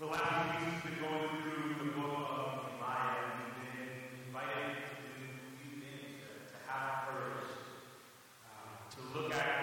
The last week we've been going through the book of Nehemiah, and we've been invited to, we've been to, to have courage, uh, to look at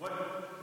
What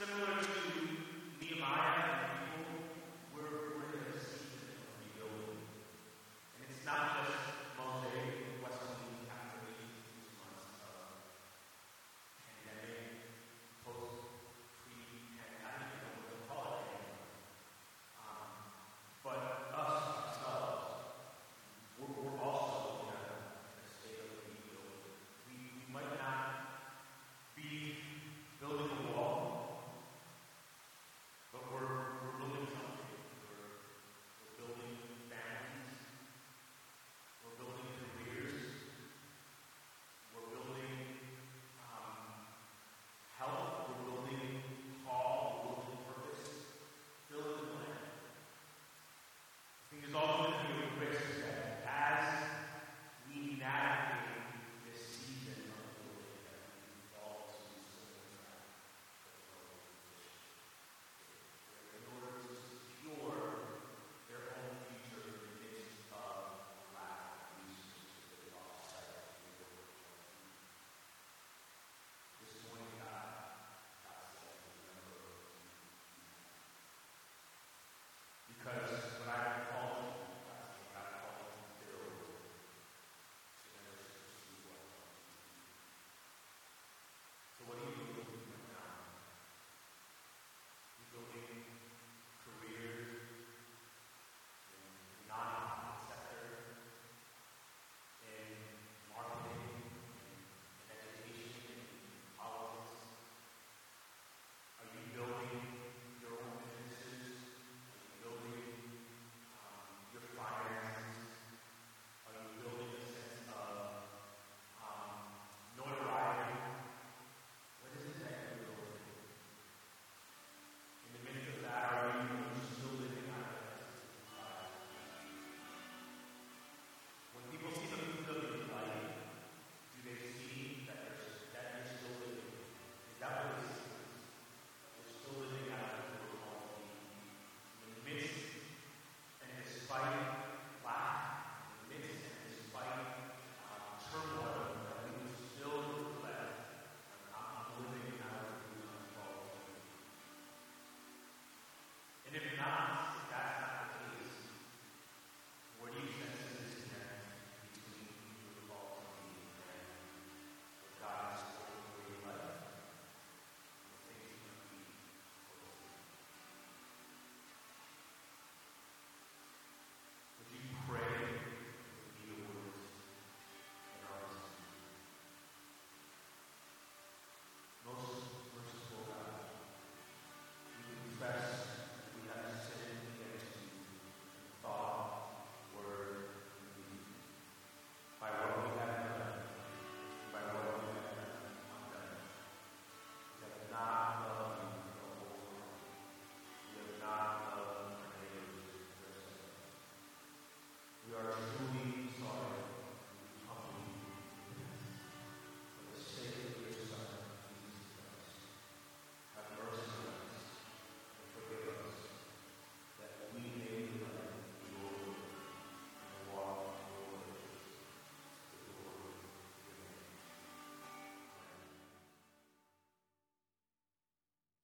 Similar to Nehemiah